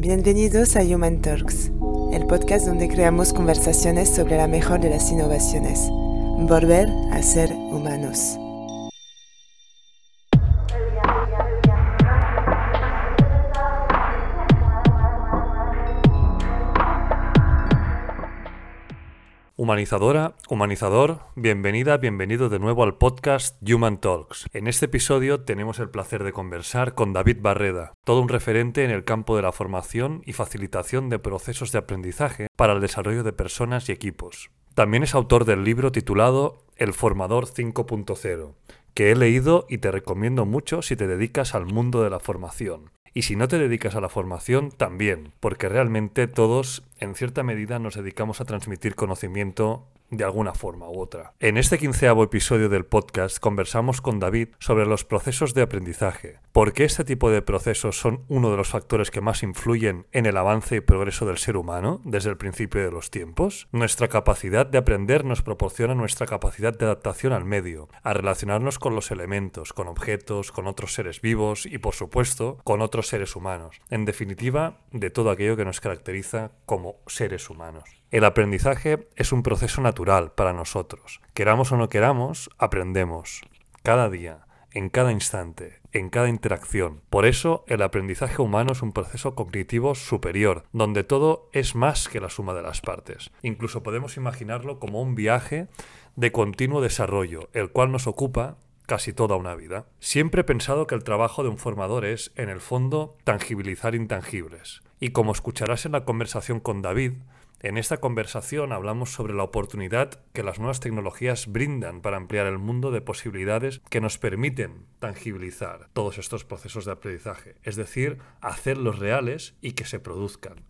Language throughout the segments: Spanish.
Bienvenidos a Human Talks, el podcast donde creamos conversaciones sobre la mejor de las innovaciones. Volver a ser humanos. Humanizadora, humanizador, bienvenida, bienvenido de nuevo al podcast Human Talks. En este episodio tenemos el placer de conversar con David Barreda, todo un referente en el campo de la formación y facilitación de procesos de aprendizaje para el desarrollo de personas y equipos. También es autor del libro titulado El Formador 5.0, que he leído y te recomiendo mucho si te dedicas al mundo de la formación. Y si no te dedicas a la formación, también, porque realmente todos, en cierta medida, nos dedicamos a transmitir conocimiento de alguna forma u otra. En este quinceavo episodio del podcast conversamos con David sobre los procesos de aprendizaje, por qué este tipo de procesos son uno de los factores que más influyen en el avance y progreso del ser humano desde el principio de los tiempos. Nuestra capacidad de aprender nos proporciona nuestra capacidad de adaptación al medio, a relacionarnos con los elementos, con objetos, con otros seres vivos y por supuesto con otros seres humanos. En definitiva, de todo aquello que nos caracteriza como seres humanos. El aprendizaje es un proceso natural para nosotros. Queramos o no queramos, aprendemos. Cada día, en cada instante, en cada interacción. Por eso, el aprendizaje humano es un proceso cognitivo superior, donde todo es más que la suma de las partes. Incluso podemos imaginarlo como un viaje de continuo desarrollo, el cual nos ocupa casi toda una vida. Siempre he pensado que el trabajo de un formador es, en el fondo, tangibilizar intangibles. Y como escucharás en la conversación con David, en esta conversación hablamos sobre la oportunidad que las nuevas tecnologías brindan para ampliar el mundo de posibilidades que nos permiten tangibilizar todos estos procesos de aprendizaje, es decir, hacerlos reales y que se produzcan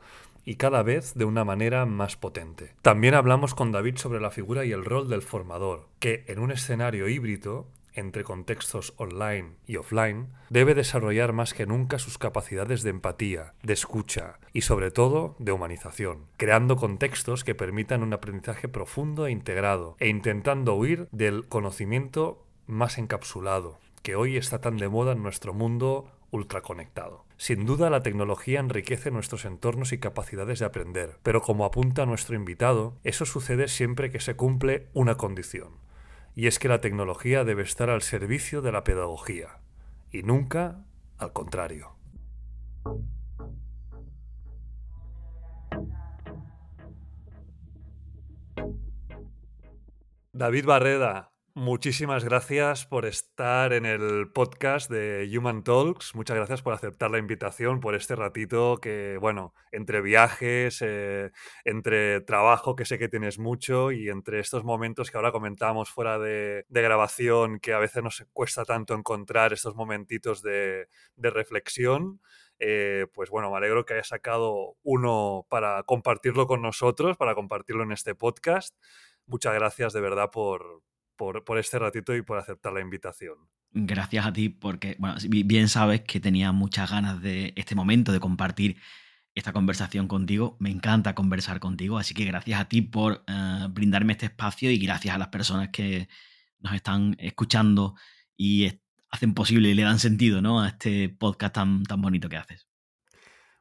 y cada vez de una manera más potente. También hablamos con David sobre la figura y el rol del formador, que en un escenario híbrido entre contextos online y offline, debe desarrollar más que nunca sus capacidades de empatía, de escucha y sobre todo de humanización, creando contextos que permitan un aprendizaje profundo e integrado e intentando huir del conocimiento más encapsulado, que hoy está tan de moda en nuestro mundo ultraconectado. Sin duda la tecnología enriquece nuestros entornos y capacidades de aprender, pero como apunta nuestro invitado, eso sucede siempre que se cumple una condición, y es que la tecnología debe estar al servicio de la pedagogía y nunca al contrario. David Barreda, Muchísimas gracias por estar en el podcast de Human Talks. Muchas gracias por aceptar la invitación, por este ratito que, bueno, entre viajes, eh, entre trabajo, que sé que tienes mucho, y entre estos momentos que ahora comentamos fuera de, grabación, que a veces nos cuesta tanto encontrar estos momentitos de, reflexión. Eh, pues bueno, me alegro que hayas sacado uno para compartirlo con nosotros, para compartirlo en este podcast. Muchas gracias de verdad por, por, este ratito y por aceptar la invitación. Gracias a ti, porque bueno, bien sabes que tenía muchas ganas de este momento de compartir esta conversación contigo. Me encanta conversar contigo, así que gracias a ti por eh, brindarme este espacio y gracias a las personas que nos están escuchando y hacen posible y le dan sentido ¿no? a este podcast tan, tan bonito que haces.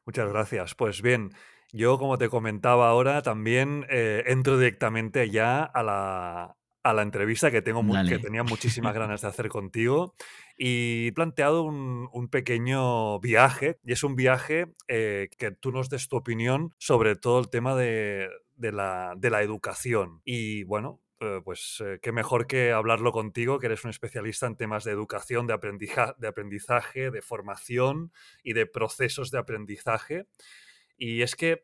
Muchas gracias. Pues bien, yo como te comentaba ahora, también eh, entro directamente ya a la, a la entrevista que, tengo que tenía muchísimas ganas de hacer contigo y he planteado un, pequeño viaje y es un viaje eh, que tú nos des tu opinión sobre todo el tema de, la, educación y bueno, eh, pues eh, qué mejor que hablarlo contigo, que eres un especialista en temas de educación, de, de aprendizaje, de formación y de procesos de aprendizaje. Y es que,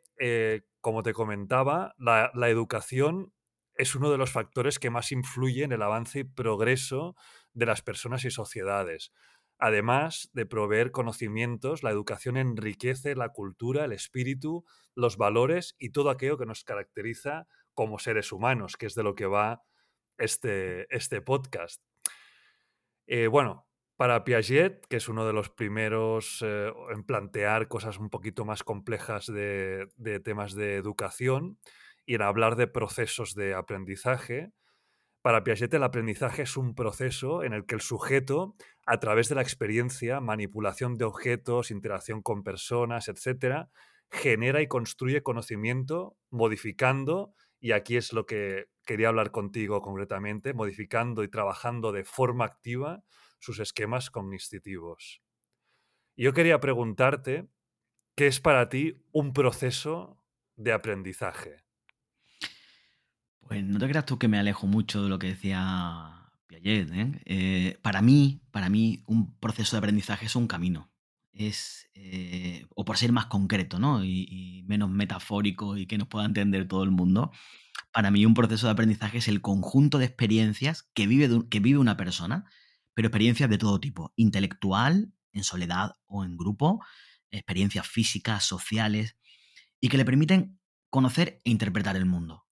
como te comentaba, la, la educación es uno de los factores que más influye en el avance y progreso de las personas y sociedades. Además de proveer conocimientos, la educación enriquece la cultura, el espíritu, los valores y todo aquello que nos caracteriza como seres humanos, que es de lo que va este, este podcast. Eh, bueno, para Piaget, que es uno de los primeros eh, en plantear cosas un poquito más complejas de temas de educación, y en hablar de procesos de aprendizaje, para Piaget el aprendizaje es un proceso en el que el sujeto, a través de la experiencia, manipulación de objetos, interacción con personas, etc., genera y construye conocimiento modificando, y aquí es lo que quería hablar contigo concretamente, modificando y trabajando de forma activa sus esquemas cognitivos. Yo quería preguntarte, ¿qué es para ti un proceso de aprendizaje? Pues no te creas tú que me alejo mucho de lo que decía Piaget. ¿eh? Eh, para mí, para mí, un proceso de aprendizaje es un camino es, eh, o por ser más concreto, ¿no? Y, menos metafórico y que nos pueda entender todo el mundo, para mí un proceso de aprendizaje es el conjunto de experiencias que vive, que vive una persona, pero experiencias de todo tipo, intelectual, en soledad o en grupo, experiencias físicas, sociales, y que le permiten conocer e interpretar el mundo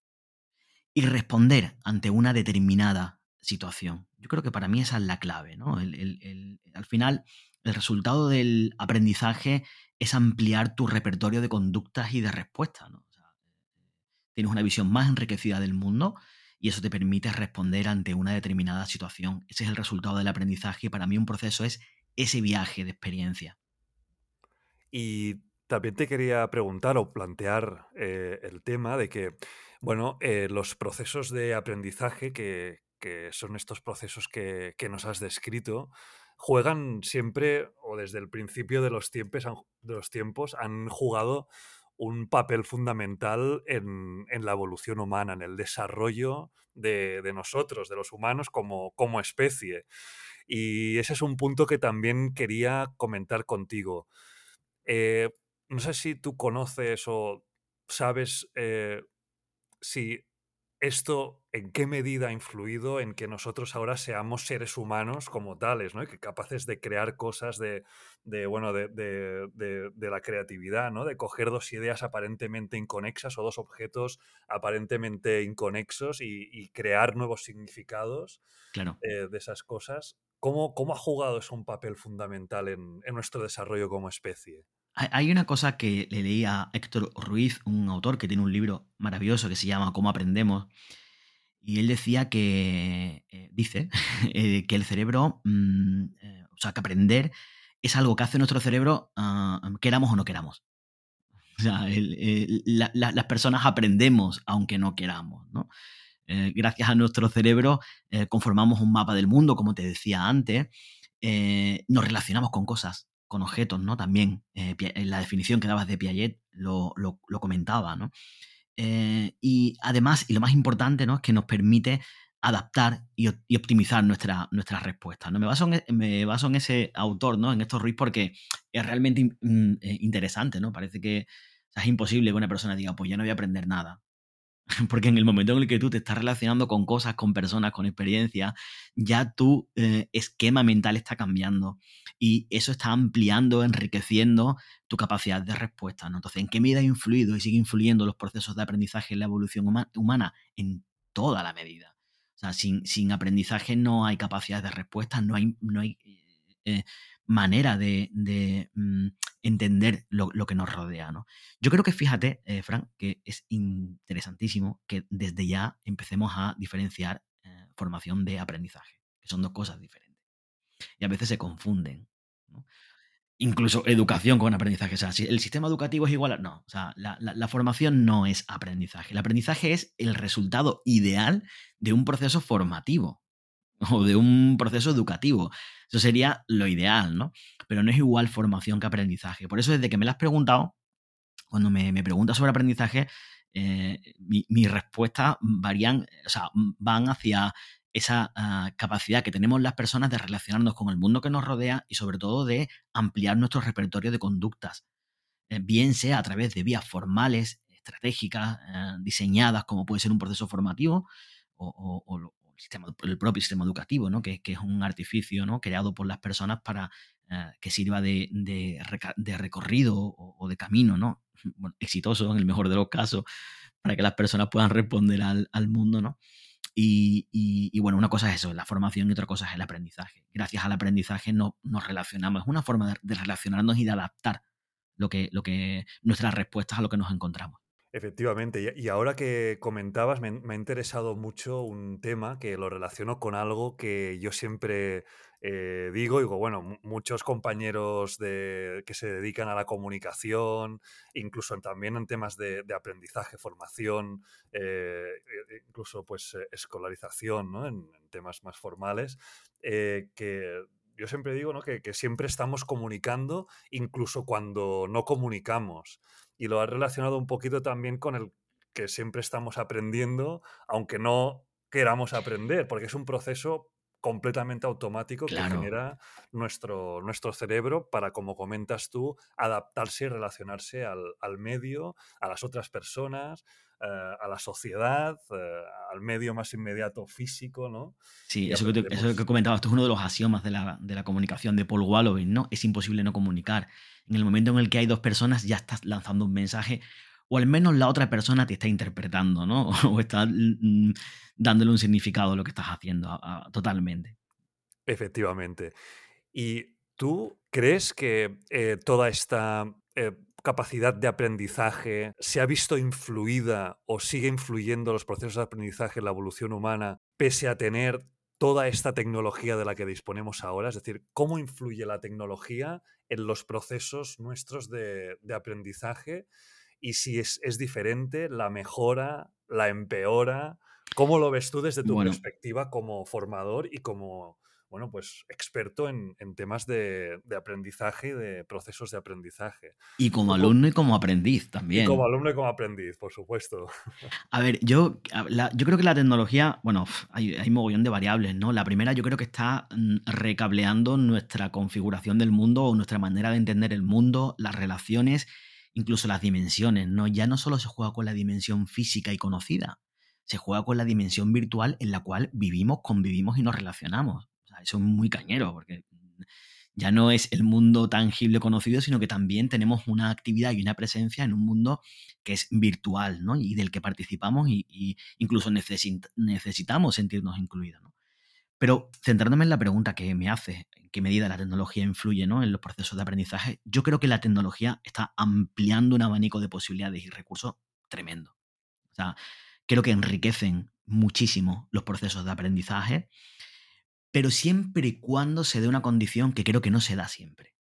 y responder ante una determinada situación. Yo creo que para mí esa es la clave, ¿no? al final, el resultado del aprendizaje es ampliar tu repertorio de conductas y de respuestas. tienes una visión más enriquecida del mundo y eso te permite responder ante una determinada situación. Ese es el resultado del aprendizaje y para mí un proceso es ese viaje de experiencia. Y también te quería preguntar o plantear eh, el tema de que, bueno, eh, los procesos de aprendizaje, que, son estos procesos que, nos has descrito, juegan siempre, o desde el principio de los tiempos, de los tiempos han jugado un papel fundamental en, la evolución humana, en el desarrollo de, nosotros, de los humanos como, como, especie. Y ese es un punto que también quería comentar contigo. Eh, no sé si tú conoces o sabes eh, si ¿Esto en qué medida ha influido en que nosotros ahora seamos seres humanos como tales, ¿no? que capaces de crear cosas de, bueno, de, la creatividad, ¿no? De coger dos ideas aparentemente inconexas o dos objetos aparentemente inconexos y, crear nuevos significados claro. Eh, de esas cosas. ¿Cómo, ¿Cómo, ha jugado eso un papel fundamental en nuestro desarrollo como especie? Hay una cosa que le leí a Héctor Ruiz, un autor que tiene un libro maravilloso que se llama Cómo aprendemos, y él decía que, eh, dice, eh, que el cerebro, mm, eh, o sea, que aprender es algo que hace nuestro cerebro, ah, queramos o no queramos. O sea, las personas aprendemos aunque no queramos, ¿no? gracias a nuestro cerebro conformamos un mapa del mundo, como te decía antes, nos relacionamos con cosas, con objetos, ¿no? También eh, la definición que dabas de Piaget lo, comentaba, ¿no? Eh, y además, y lo más importante, ¿no? Es que nos permite adaptar y, optimizar nuestra, nuestras respuestas. ¿no? Me, baso en, e, me baso en ese autor, ¿no? En estos Ruiz, porque es realmente mm, eh, interesante, ¿no? Parece que es imposible que una persona diga, pues ya no voy a aprender nada. Porque en el momento en el que tú te estás relacionando con cosas, con personas, con experiencias, ya tu eh, esquema mental está cambiando y eso está ampliando, enriqueciendo tu capacidad de respuesta. Entonces, ¿en qué medida ha influido y sigue influyendo los procesos de aprendizaje en la evolución humana? En toda la medida. O sea, sin, sin aprendizaje no hay capacidad de respuesta, no hay, no hay eh, manera de, mm, entender lo, que nos rodea. ¿no? Yo creo que fíjate, eh, Frank, que es interesantísimo que desde ya empecemos a diferenciar eh, formación de aprendizaje, que son dos cosas diferentes. Y a veces se confunden. Incluso educación con aprendizaje. O sea, si el sistema educativo es igual a... No, o sea, la formación no es aprendizaje. El aprendizaje es el resultado ideal de un proceso formativo o de un proceso educativo. Eso sería lo ideal, ¿no? Pero no es igual formación que aprendizaje. Por eso desde que me lo has preguntado, cuando me, me preguntas sobre aprendizaje, eh, mi, respuesta varían, o sea, van hacia esa ah, capacidad que tenemos las personas de relacionarnos con el mundo que nos rodea y sobre todo de ampliar nuestro repertorio de conductas, eh, bien sea a través de vías formales, estratégicas, eh, diseñadas como puede ser un proceso formativo o, o, el propio sistema educativo, ¿no? que, es un artificio ¿no? creado por las personas para eh, que sirva de, recorrido o, de camino, ¿no? exitoso en el mejor de los casos, para que las personas puedan responder al, mundo. ¿no? Y, bueno, una cosa es eso, la formación y otra cosa es el aprendizaje. Gracias al aprendizaje nos relacionamos, es una forma de, relacionarnos y de adaptar lo que, lo que, nuestras respuestas a lo que nos encontramos. Efectivamente, y ahora que comentabas, me, ha interesado mucho un tema que lo relaciono con algo que yo siempre eh, digo, digo, bueno, muchos compañeros de, que se dedican a la comunicación, incluso también en temas de, aprendizaje, formación, eh, e, incluso pues eh, escolarización, ¿no? en, temas más formales, que yo siempre digo ¿no? que siempre estamos comunicando, incluso cuando no comunicamos y lo has relacionado un poquito también con el que siempre estamos aprendiendo, aunque no queramos aprender, porque es un proceso completamente automático que genera nuestro, nuestro cerebro para, como comentas tú, adaptarse y relacionarse al, al medio, a las otras personas, eh, a la sociedad, eh, al medio más inmediato físico, ¿no? Sí, eso que, eso que, comentabas, esto es uno de los axiomas de la, de la comunicación de Paul Wallowin, ¿no? Es imposible no comunicar. En el momento en el que hay dos personas ya estás lanzando un mensaje o al menos la otra persona te está interpretando, ¿no? O está mm, dándole un significado a lo que estás haciendo totalmente. Efectivamente. ¿Y tú crees que eh, toda esta eh, capacidad de aprendizaje se ha visto influida o sigue influyendo los procesos de aprendizaje en la evolución humana pese a tener toda esta tecnología de la que disponemos ahora? Es decir, ¿cómo influye la tecnología en los procesos nuestros de, aprendizaje? Y si es, diferente, la mejora, la empeora. ¿Cómo lo ves tú desde tu perspectiva como formador y como bueno, pues experto en, temas de, aprendizaje y de procesos de aprendizaje. Y como alumno y como aprendiz también. Y como alumno y como aprendiz, por supuesto. A ver, yo, yo creo que la tecnología, bueno, hay, hay mogollón de variables, ¿no? La primera yo creo que está mm, recableando nuestra configuración del mundo o nuestra manera de entender el mundo, las relaciones, incluso las dimensiones, ¿no? Ya no solo se juega con la dimensión física y conocida, se juega con la dimensión virtual en la cual vivimos, convivimos y nos relacionamos eso es muy cañero, porque ya no es el mundo tangible conocido, sino que también tenemos una actividad y una presencia en un mundo que es virtual, ¿no? Y del que participamos y, incluso necesitamos sentirnos incluidos, Pero centrándome en la pregunta que me hace, en qué medida la tecnología influye ¿no? en los procesos de aprendizaje, yo creo que la tecnología está ampliando un abanico de posibilidades y recursos tremendo. O sea, creo que enriquecen muchísimo los procesos de aprendizaje pero siempre y cuando se dé una condición que creo que no se da siempre.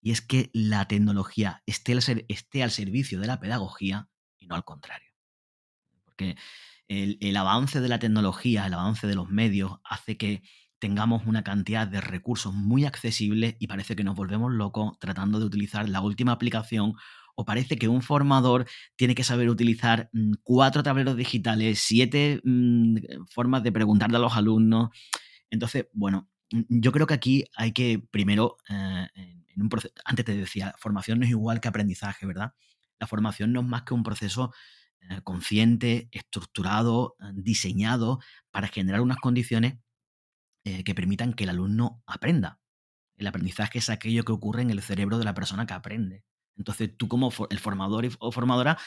Y es que la tecnología esté al, servicio de la pedagogía y no al contrario. Porque el, avance de la tecnología, el avance de los medios, hace que tengamos una cantidad de recursos muy accesibles y parece que nos volvemos locos tratando de utilizar la última aplicación o parece que un formador tiene que saber utilizar mm, cuatro tableros digitales, siete mm, formas de preguntarle a los alumnos. Entonces, bueno, mm, yo creo que aquí hay que primero, eh, en un proceso, antes te decía, formación no es igual que aprendizaje, ¿verdad? La formación no es más que un proceso eh, consciente, estructurado, eh, diseñado para generar unas condiciones que permitan que el alumno aprenda. El aprendizaje es aquello que ocurre en el cerebro de la persona que aprende. Entonces tú como el formador o formadora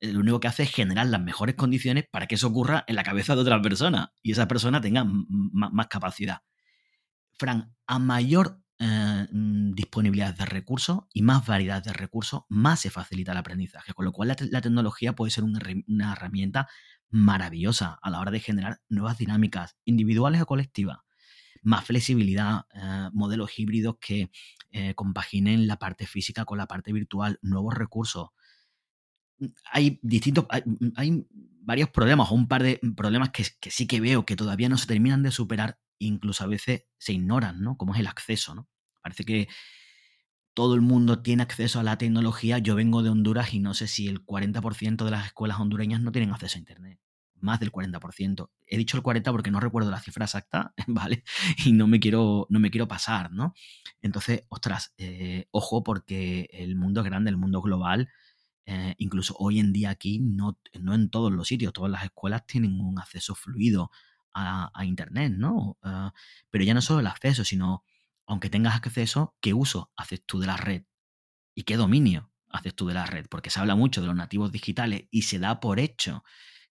lo único que hace es generar las mejores condiciones para que eso ocurra en la cabeza de otra persona y esa persona tenga más capacidad. Fran, a mayor eh, mm, disponibilidad de recursos y más variedad de recursos, más se facilita el aprendizaje. Con lo cual la, tecnología puede ser una, herramienta maravillosa a la hora de generar nuevas dinámicas individuales o colectivas. Más flexibilidad, eh, modelos híbridos que eh, compaginen la parte física con la parte virtual, nuevos recursos, hay distintos, mm, hay, varios problemas o un par de problemas que, sí que veo que todavía no se terminan de superar, incluso a veces se ignoran, ¿no? Como es el acceso, ¿no? Parece que todo el mundo tiene acceso a la tecnología. Yo vengo de Honduras y no sé si el 40% de las escuelas hondureñas no tienen acceso a Internet. Más del 40%. He dicho el 40 porque no recuerdo la cifra exacta, ¿vale? Y no me quiero, no me quiero pasar, ¿no? Entonces, ostras, eh, ojo porque el mundo es grande, el mundo global eh, incluso hoy en día aquí, no, no, en todos los sitios, todas las escuelas tienen un acceso fluido a, Internet, ¿no? Ah, pero ya no solo el acceso, sino, aunque tengas acceso, ¿qué uso haces tú de la red? ¿Y qué dominio haces tú de la red? Porque se habla mucho de los nativos digitales y se da por hecho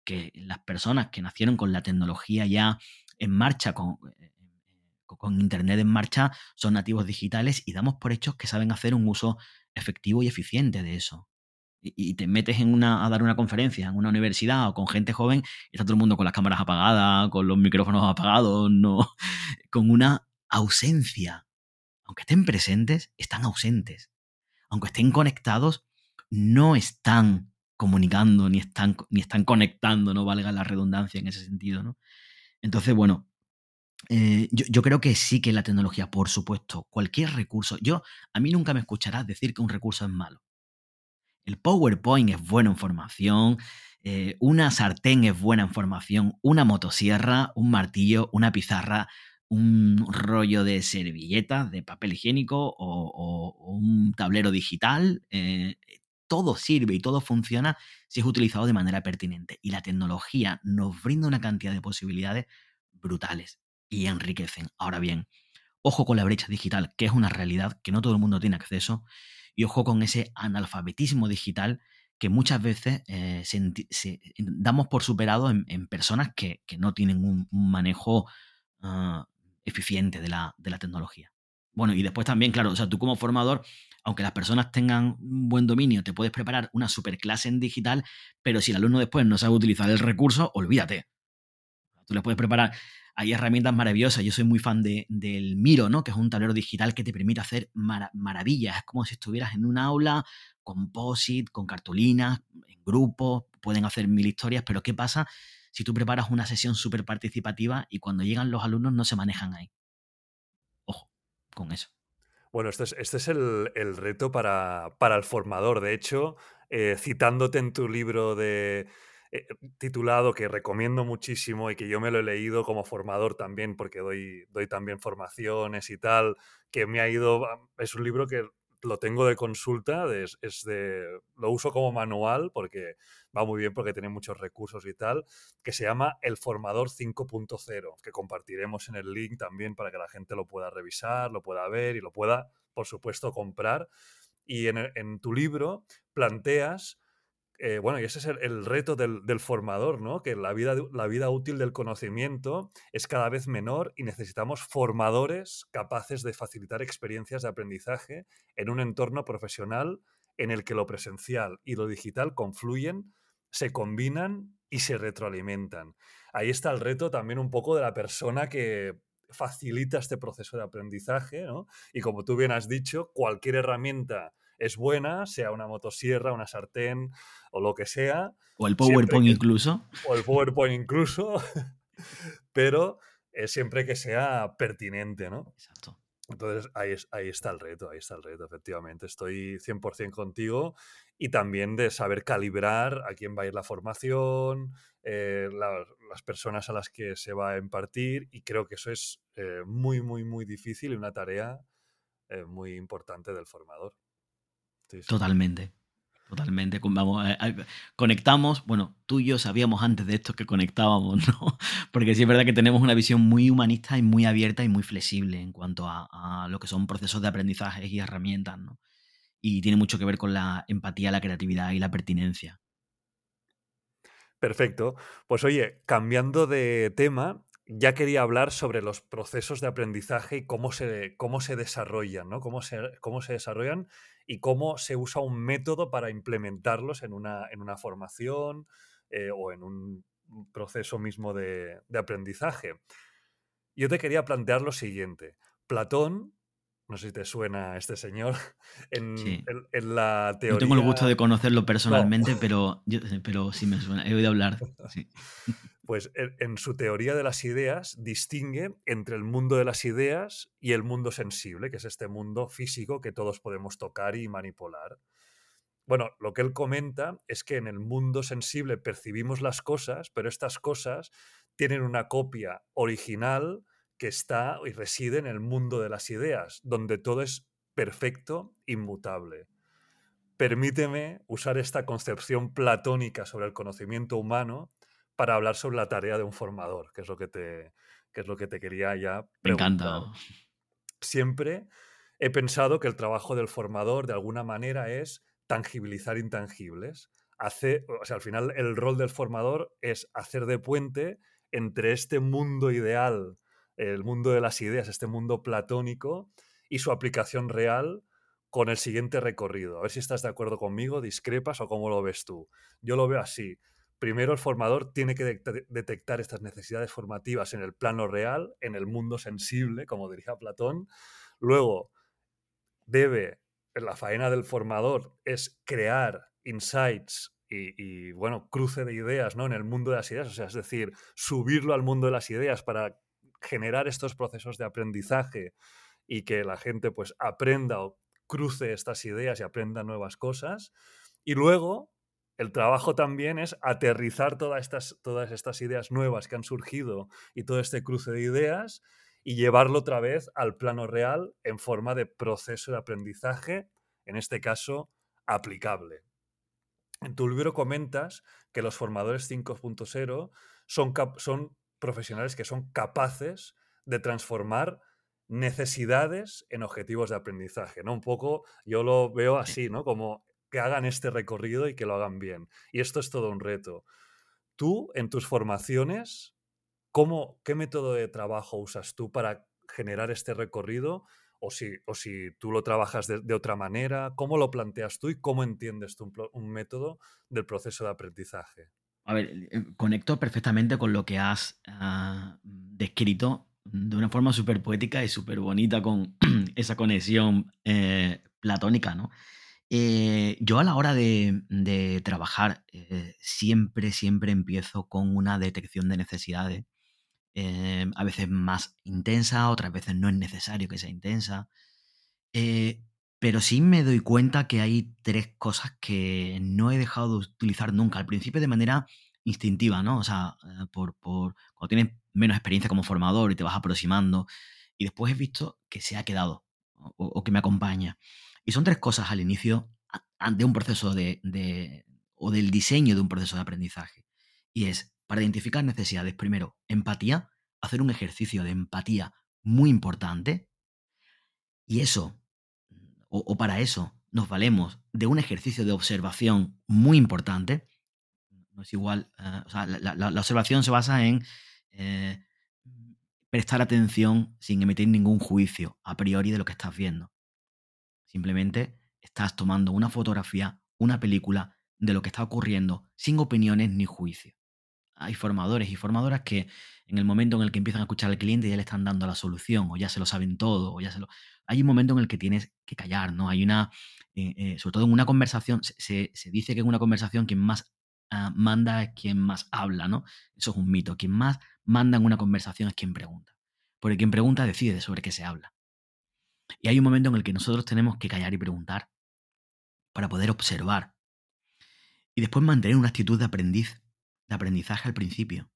que las personas que nacieron con la tecnología ya en marcha, con, eh, con Internet en marcha, son nativos digitales y damos por hecho que saben hacer un uso efectivo y eficiente de eso. y, te metes en una, a dar una conferencia en una universidad o con gente joven está todo el mundo con las cámaras apagadas, con los micrófonos apagados, no, con una ausencia. Aunque estén presentes, están ausentes. Aunque estén conectados, no están comunicando ni están, ni están conectando, no valga la redundancia en ese sentido. ¿no? Entonces, bueno, eh, yo, yo, creo que sí que la tecnología, por supuesto, cualquier recurso, yo a mí nunca me escucharás decir que un recurso es malo. El PowerPoint es bueno en formación, eh, una sartén es buena en formación, una motosierra, un martillo, una pizarra, un rollo de servilletas, de papel higiénico o, un tablero digital. Eh, todo sirve y todo funciona si es utilizado de manera pertinente. Y la tecnología nos brinda una cantidad de posibilidades brutales y enriquecen. Ahora bien, ojo con la brecha digital, que es una realidad que no todo el mundo tiene acceso, y ojo con ese analfabetismo digital que muchas veces eh, damos por superado en, personas que, no tienen un, manejo ah, eficiente de la, de la, tecnología. Bueno, y después también, claro, o sea, tú como formador, aunque las personas tengan un buen dominio, te puedes preparar una superclase en digital, pero si el alumno después no sabe utilizar el recurso, olvídate. Tú le puedes preparar hay herramientas maravillosas. Yo soy muy fan de, del Miro, ¿no? Que es un tablero digital que te permite hacer maravillas. Es como si estuvieras en un aula con POSIT, con cartulinas, en grupo, pueden hacer mil historias, pero ¿qué pasa si tú preparas una sesión súper participativa y cuando llegan los alumnos no se manejan ahí? Ojo, con eso. Bueno, este es, este es el, reto para, el formador. De hecho, eh, citándote en tu libro de eh, titulado que recomiendo muchísimo y que yo me lo he leído como formador también, porque doy, doy también formaciones y tal, que me ha ido, es un libro que lo tengo de consulta, es, de, lo uso como manual porque va muy bien porque tiene muchos recursos y tal, que se llama El Formador 5.0, que compartiremos en el link también para que la gente lo pueda revisar, lo pueda ver y lo pueda, por supuesto, comprar. Y en, en tu libro planteas eh, bueno, y ese es el, reto del, formador, ¿no? Que la vida, la vida útil del conocimiento es cada vez menor y necesitamos formadores capaces de facilitar experiencias de aprendizaje en un entorno profesional en el que lo presencial y lo digital confluyen, se combinan y se retroalimentan. Ahí está el reto también un poco de la persona que facilita este proceso de aprendizaje, ¿no? Y como tú bien has dicho, cualquier herramienta es buena, sea una motosierra, una sartén o lo que sea. O el PowerPoint incluso. O el PowerPoint incluso, pero siempre que sea pertinente, ¿no? Exacto. Entonces ahí, ahí está el reto, ahí está el reto, efectivamente. Estoy 100% contigo y también de saber calibrar a quién va a ir la formación, eh, las personas a las que se va a impartir y creo que eso es eh, muy, muy, muy difícil y una tarea eh, muy importante del formador. Totalmente. Totalmente. Vamos, conectamos, bueno, tú y yo sabíamos antes de esto que conectábamos, ¿no? Porque sí es verdad que tenemos una visión muy humanista y muy abierta y muy flexible en cuanto a, lo que son procesos de aprendizaje y herramientas, ¿no? Y tiene mucho que ver con la empatía, la creatividad y la pertinencia. Perfecto. Pues oye, cambiando de tema, ya quería hablar sobre los procesos de aprendizaje y cómo se, cómo se desarrollan, ¿no? Cómo se, cómo se desarrollan y cómo se usa un método para implementarlos en una, en una formación eh, o en un proceso mismo de, aprendizaje. Yo te quería plantear lo siguiente. Platón, no sé si te suena este señor, en, la teoría... No tengo el gusto de conocerlo personalmente, pero, pero sí me suena, he oído hablar. Sí. pues en su teoría de las ideas distingue entre el mundo de las ideas y el mundo sensible, que es este mundo físico que todos podemos tocar y manipular. Bueno, lo que él comenta es que en el mundo sensible percibimos las cosas, pero estas cosas tienen una copia original que está y reside en el mundo de las ideas, donde todo es perfecto, inmutable. Permíteme usar esta concepción platónica sobre el conocimiento humano para hablar sobre la tarea de un formador, que es lo que te, es lo que te quería ya preguntar. Me encanta. Siempre he pensado que el trabajo del formador de alguna manera es tangibilizar intangibles. Hace, o sea, al final el rol del formador es hacer de puente entre este mundo ideal, el mundo de las ideas, este mundo platónico y su aplicación real con el siguiente recorrido. A ver si estás de acuerdo conmigo, discrepas o cómo lo ves tú. Yo lo veo así. Primero el formador tiene que detectar estas necesidades formativas en el plano real, en el mundo sensible, como diría Platón. Luego debe, la faena del formador es crear insights y, bueno, cruce de ideas ¿no? en el mundo de las ideas, o sea, es decir, subirlo al mundo de las ideas para generar estos procesos de aprendizaje y que la gente pues aprenda o cruce estas ideas y aprenda nuevas cosas. Y luego el trabajo también es aterrizar todas estas, todas estas ideas nuevas que han surgido y todo este cruce de ideas y llevarlo otra vez al plano real en forma de proceso de aprendizaje, en este caso aplicable. En tu libro comentas que los formadores 5.0 son, son profesionales que son capaces de transformar necesidades en objetivos de aprendizaje, ¿no? Un poco yo lo veo así, ¿no? Como que hagan este recorrido y que lo hagan bien. Y esto es todo un reto. Tú, en tus formaciones, ¿cómo, ¿qué método de trabajo usas tú para generar este recorrido? O si, o si tú lo trabajas de, otra manera, ¿cómo lo planteas tú y cómo entiendes tú un, método del proceso de aprendizaje? A ver, eh, conecto perfectamente con lo que has ah, descrito de una forma súper poética y súper bonita con esa conexión eh, platónica, ¿no? Eh, yo a la hora de, trabajar siempre, siempre empiezo con una detección de necesidades, a veces más intensa, otras veces no es necesario que sea intensa, pero sí me doy cuenta que hay tres cosas que no he dejado de utilizar nunca, al principio de manera instintiva, ¿no? O sea, por, por cuando tienes menos experiencia como formador y te vas aproximando. Y después he visto que se ha quedado o, que me acompaña. Y son tres cosas al inicio de un proceso de, o del diseño de un proceso de aprendizaje. Y es, para identificar necesidades, primero, empatía, hacer un ejercicio de empatía muy importante. Y eso, o, para eso, nos valemos de un ejercicio de observación muy importante. No es igual, eh, o sea, la, observación se basa en eh, prestar atención sin emitir ningún juicio a priori de lo que estás viendo. Simplemente estás tomando una fotografía, una película de lo que está ocurriendo sin opiniones ni juicio. Hay formadores y formadoras que en el momento en el que empiezan a escuchar al cliente ya le están dando la solución o ya se lo saben todo o ya se lo... Hay un momento en el que tienes que callar, ¿no? Hay una, eh, eh, sobre todo en una conversación, se, se, dice que en una conversación quien más ah, manda es quien más habla, ¿no? Eso es un mito. Quien más manda en una conversación es quien pregunta. Porque quien pregunta decide sobre qué se habla. Y hay un momento en el que nosotros tenemos que callar y preguntar para poder observar. Y después mantener una actitud de aprendiz, de aprendizaje al principio.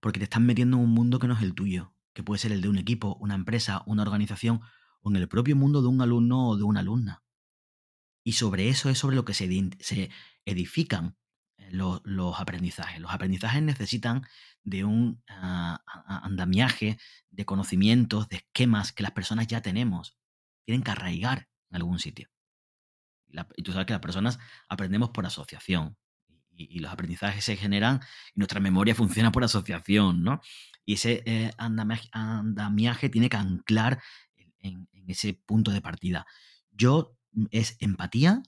Porque te estás metiendo en un mundo que no es el tuyo, que puede ser el de un equipo, una empresa, una organización o en el propio mundo de un alumno o de una alumna. Y sobre eso es sobre lo que se, edifican los, aprendizajes. Los aprendizajes necesitan de un ah, andamiaje de conocimientos, de esquemas que las personas ya tenemos. Tienen que arraigar en algún sitio. Y, tú sabes que las personas aprendemos por asociación. Y, los aprendizajes se generan y nuestra memoria funciona por asociación, ¿no? Y ese eh, andamiaje, tiene que anclar en, ese punto de partida. Yo mm, es empatía,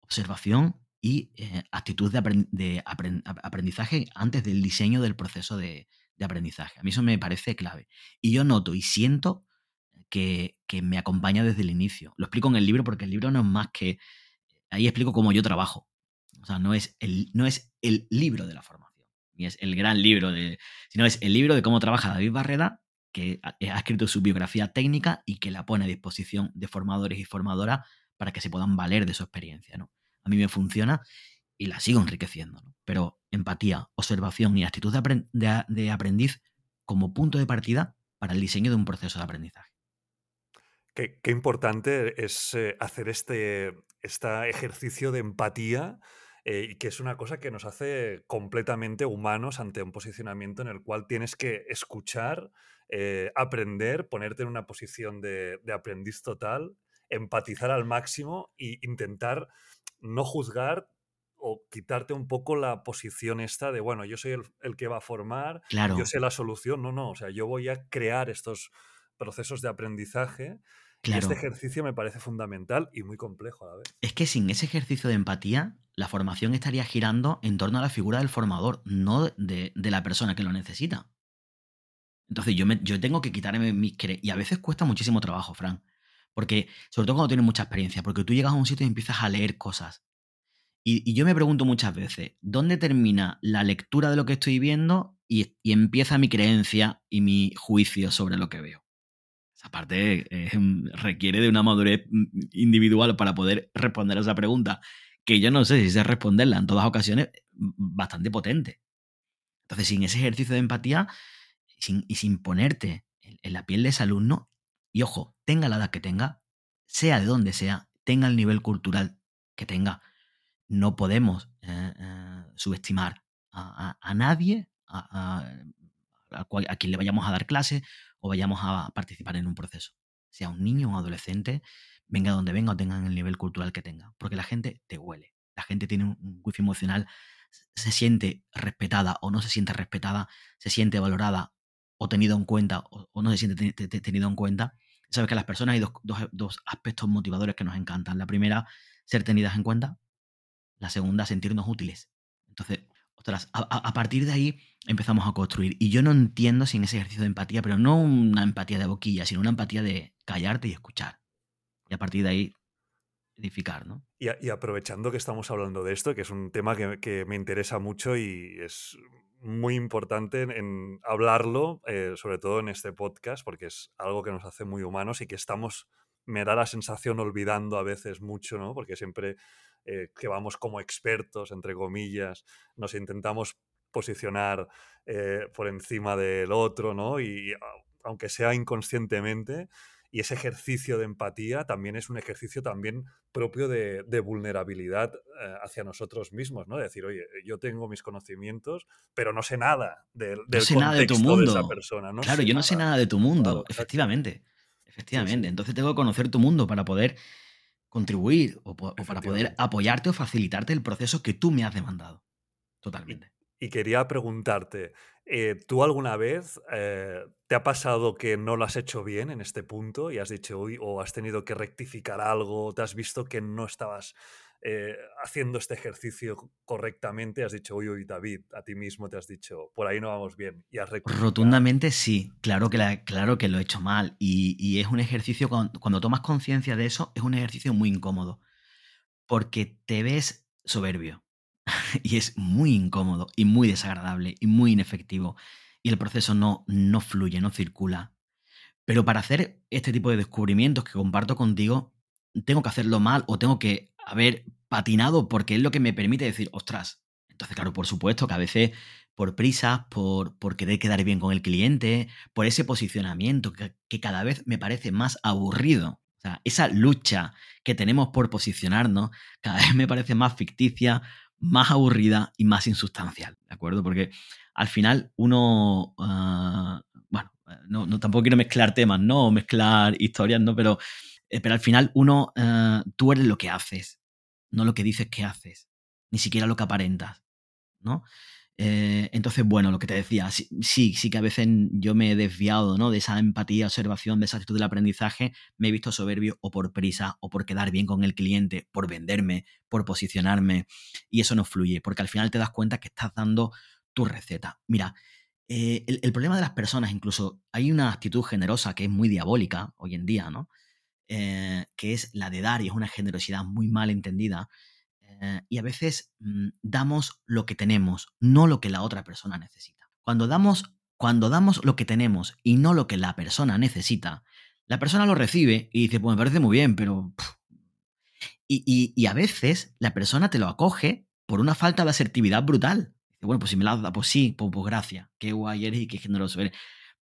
observación y eh, actitud de, aprendizaje antes del diseño del proceso de, aprendizaje. A mí eso me parece clave. Y yo noto y siento que, me acompaña desde el inicio. Lo explico en el libro porque el libro no es más que... Ahí explico cómo yo trabajo. O sea, no es el, no es el libro de la formación, ni es el gran libro de... sino es el libro de cómo trabaja David Barreda, que ha, ha escrito su biografía técnica y que la pone a disposición de formadores y formadoras para que se puedan valer de su experiencia. ¿no? a mí me funciona y la sigo enriqueciendo. Pero empatía, observación y actitud de, aprendiz como punto de partida para el diseño de un proceso de aprendizaje. Qué, importante es eh, hacer este, este, ejercicio de empatía eh, y que es una cosa que nos hace completamente humanos ante un posicionamiento en el cual tienes que escuchar, eh, aprender, ponerte en una posición de, de aprendiz total, empatizar al máximo e intentar no juzgar o quitarte un poco la posición esta de, bueno, yo soy el, que va a formar, yo sé la solución. No, no, o sea, yo voy a crear estos procesos de aprendizaje este ejercicio me parece fundamental y muy complejo a la vez. Es que sin ese ejercicio de empatía, la formación estaría girando en torno a la figura del formador, no de, la persona que lo necesita. Entonces yo, me, yo tengo que quitarme mis... Y a veces cuesta muchísimo trabajo, Fran. Porque, sobre todo cuando tienes mucha experiencia, porque tú llegas a un sitio y empiezas a leer cosas. Y, y yo me pregunto muchas veces, ¿dónde termina la lectura de lo que estoy viendo y, y empieza mi creencia y mi juicio sobre lo que veo? Esa parte eh, requiere de una madurez mm, individual para poder responder a esa pregunta, que yo no sé si sé responderla en todas ocasiones, mm, bastante potente. Entonces, sin ese ejercicio de empatía y sin ponerte en, la piel de ese alumno, y ojo, tenga la edad que tenga, sea de donde sea, tenga el nivel cultural que tenga, no podemos eh, eh, subestimar a, nadie, a, a, quien le vayamos a dar clase o vayamos a participar en un proceso. Sea un niño o un adolescente, venga donde venga o tengan el nivel cultural que tenga. Porque la gente te huele. La gente tiene un wifi emocional, se siente respetada o no se siente respetada, se siente valorada o tenido en cuenta o, no se siente tenido en cuenta. Sabes que las personas hay dos, dos aspectos motivadores que nos encantan. La primera, ser tenidas en cuenta. La segunda, sentirnos útiles. Entonces, a, partir de ahí empezamos a construir. Y yo no entiendo sin ese ejercicio de empatía, pero no una empatía de boquilla, sino una empatía de callarte y escuchar. Y a partir de ahí edificar, ¿no? Y, aprovechando que estamos hablando de esto, que es un tema que, me interesa mucho y es muy importante en, hablarlo, eh, sobre todo en este podcast, porque es algo que nos hace muy humanos y que estamos, me da la sensación, olvidando a veces mucho, ¿no? Porque siempre eh, que vamos como expertos, entre comillas, nos intentamos posicionar eh, por encima del otro, ¿no? Y aunque sea inconscientemente, y ese ejercicio de empatía también es un ejercicio también propio de, vulnerabilidad eh, hacia nosotros mismos, ¿no? decir, oye, yo tengo mis conocimientos, pero no sé nada del, del no sé nada de tu mundo. esa persona. No claro, yo no sé nada de tu mundo, efectivamente. Efectivamente. Entonces tengo que conocer tu mundo para poder contribuir o, para poder apoyarte o facilitarte el proceso que tú me has demandado. Totalmente. Y, quería preguntarte, eh, ¿tú alguna vez eh, te ha pasado que no lo has hecho bien en este punto y has dicho, uy, o has tenido que rectificar algo, te has visto que no estabas eh, haciendo este ejercicio correctamente, has dicho, uy, uy, David, a ti mismo te has dicho, por ahí no vamos bien. Y has Rotundamente sí, claro que, claro que lo he hecho mal. Y, es un ejercicio, cuando, tomas conciencia de eso, es un ejercicio muy incómodo, porque te ves soberbio. y es muy incómodo y muy desagradable y muy inefectivo. Y el proceso no, no fluye, no circula. Pero para hacer este tipo de descubrimientos que comparto contigo, tengo que hacerlo mal o tengo que haber patinado porque es lo que me permite decir, ostras. Entonces, claro, por supuesto que a veces por prisas, por, por querer quedar bien con el cliente, por ese posicionamiento que, cada vez me parece más aburrido. O sea, esa lucha que tenemos por posicionarnos cada vez me parece más ficticia, más aburrida y más insustancial, ¿de acuerdo? Porque al final uno, ah, bueno, no, no, tampoco quiero mezclar temas, ¿no? O mezclar historias, ¿no? Pero eh, pero al final uno, eh, tú eres lo que haces, no lo que dices que haces, ni siquiera lo que aparentas, ¿no? Eh, entonces, bueno, lo que te decía, sí, sí, que a veces yo me he desviado ¿no? de esa empatía, observación, de esa actitud del aprendizaje, me he visto soberbio o por prisa o por quedar bien con el cliente, por venderme, por posicionarme, y eso no fluye, porque al final te das cuenta que estás dando tu receta. Mira, el, el, problema de las personas, incluso hay una actitud generosa que es muy diabólica hoy en día, ¿no? Eh, que es la de dar y es una generosidad muy mal entendida. Eh, y a veces mm, damos lo que tenemos, no lo que la otra persona necesita. Cuando damos, cuando damos lo que tenemos y no lo que la persona necesita, la persona lo recibe y dice, pues me parece muy bien, pero... Y, a veces la persona te lo acoge por una falta de asertividad brutal. Bueno, pues si me la da, pues sí, pues, pues gracias, qué guay eres y qué generoso eres.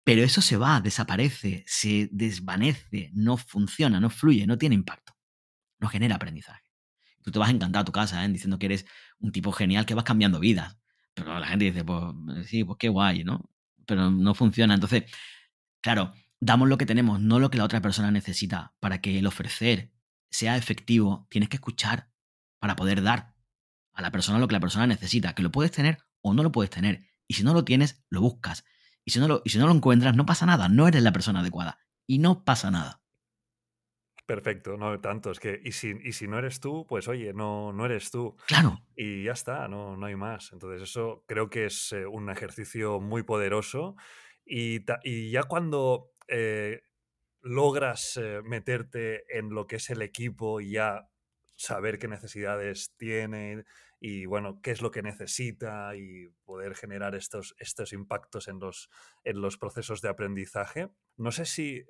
Pero eso se va, desaparece, se desvanece, no funciona, no fluye, no tiene impacto, no genera aprendizaje. Tú te vas a encantar a tu casa ¿eh? diciendo que eres un tipo genial que vas cambiando vidas. Pero la gente dice, pues sí, pues qué guay, ¿no? Pero no funciona. Entonces, claro, damos lo que tenemos, no lo que la otra persona necesita. Para que el ofrecer sea efectivo, tienes que escuchar para poder dar a la persona lo que la persona necesita. Que lo puedes tener o no lo puedes tener. Y si no lo tienes, lo buscas. Y si, no lo, y si no lo encuentras, no pasa nada, no eres la persona adecuada. Y no pasa nada. Perfecto, no tanto. Es que, y si, y si no eres tú, pues oye, no, no eres tú. Claro. Y ya está, no, no hay más. Entonces, eso creo que es eh, un ejercicio muy poderoso. Y, y ya cuando eh, logras eh, meterte en lo que es el equipo y ya saber qué necesidades tiene y bueno, qué es lo que necesita y poder generar estos, estos impactos en los, en los procesos de aprendizaje. No sé si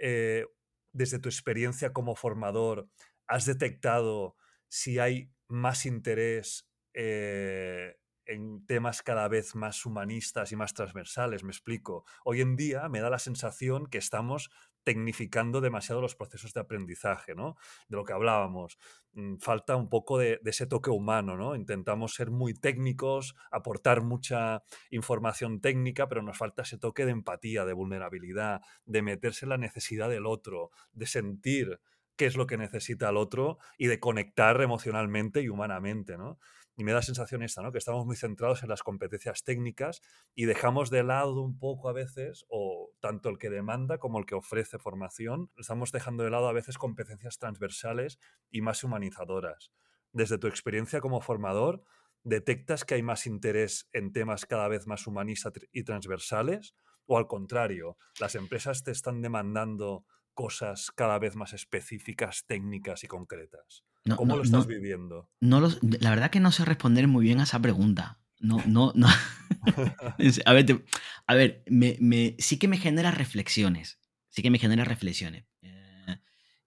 desde tu experiencia como formador, has detectado si hay más interés eh, en temas cada vez más humanistas y más transversales? Me explico. Hoy en día me da la sensación que estamos tecnificando demasiado los procesos de aprendizaje, ¿no? De lo que hablábamos. Mm, falta un poco de, ese toque humano, ¿no? Intentamos ser muy técnicos, aportar mucha información técnica, pero nos falta ese toque de empatía, de vulnerabilidad, de meterse en la necesidad del otro, de sentir qué es lo que necesita el otro y de conectar emocionalmente y humanamente, ¿no? Y me da la sensación esta, ¿no? Que estamos muy centrados en las competencias técnicas y dejamos de lado un poco a veces, o tanto el que demanda como el que ofrece formación, estamos dejando de lado a veces competencias transversales y más humanizadoras. Desde tu experiencia como formador, ¿detectas que hay más interés en temas cada vez más humanistas y transversales? ¿O al contrario, las empresas te están demandando cosas cada vez más específicas, técnicas y concretas? ¿Cómo lo estás viviendo? No la verdad que no sé responder muy bien a esa pregunta. No, no, no. a ver, a ver me, sí que me genera reflexiones. Sí que me genera reflexiones. Eh,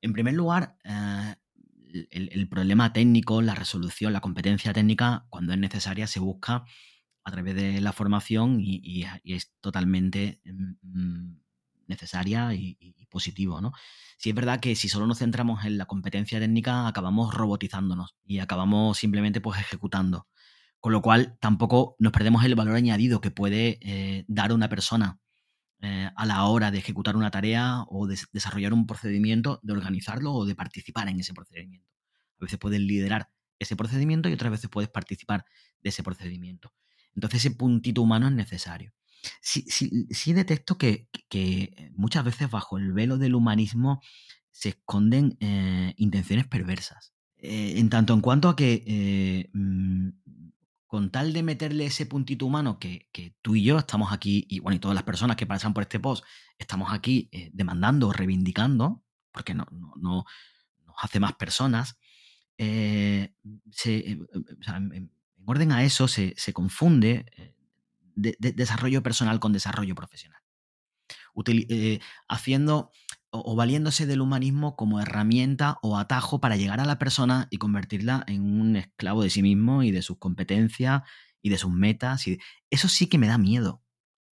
en primer lugar, eh, el, problema técnico, la resolución, la competencia técnica, cuando es necesaria, se busca a través de la formación y, es totalmente mm, mm, necesaria y, positivo, ¿no? Sí es verdad que si solo nos centramos en la competencia técnica, acabamos robotizándonos y acabamos simplemente pues ejecutando. Con lo cual tampoco nos perdemos el valor añadido que puede eh, dar una persona eh, a la hora de ejecutar una tarea o de desarrollar un procedimiento, de organizarlo o de participar en ese procedimiento. A veces puedes liderar ese procedimiento y otras veces puedes participar de ese procedimiento. Entonces ese puntito humano es necesario sí, sí, sí detecto que, muchas veces bajo el velo del humanismo se esconden eh, intenciones perversas. Eh, en tanto en cuanto a que eh, mm, con tal de meterle ese puntito humano que, tú y yo estamos aquí, y bueno, y todas las personas que pasan por este post, estamos aquí demandando, reivindicando, porque no, no, nos hace más personas, en, orden a eso se, se confunde de, desarrollo personal con desarrollo profesional. Eh, haciendo o, valiéndose del humanismo como herramienta o atajo para llegar a la persona y convertirla en un esclavo de sí mismo y de sus competencias y de sus metas. Eso sí que me da miedo.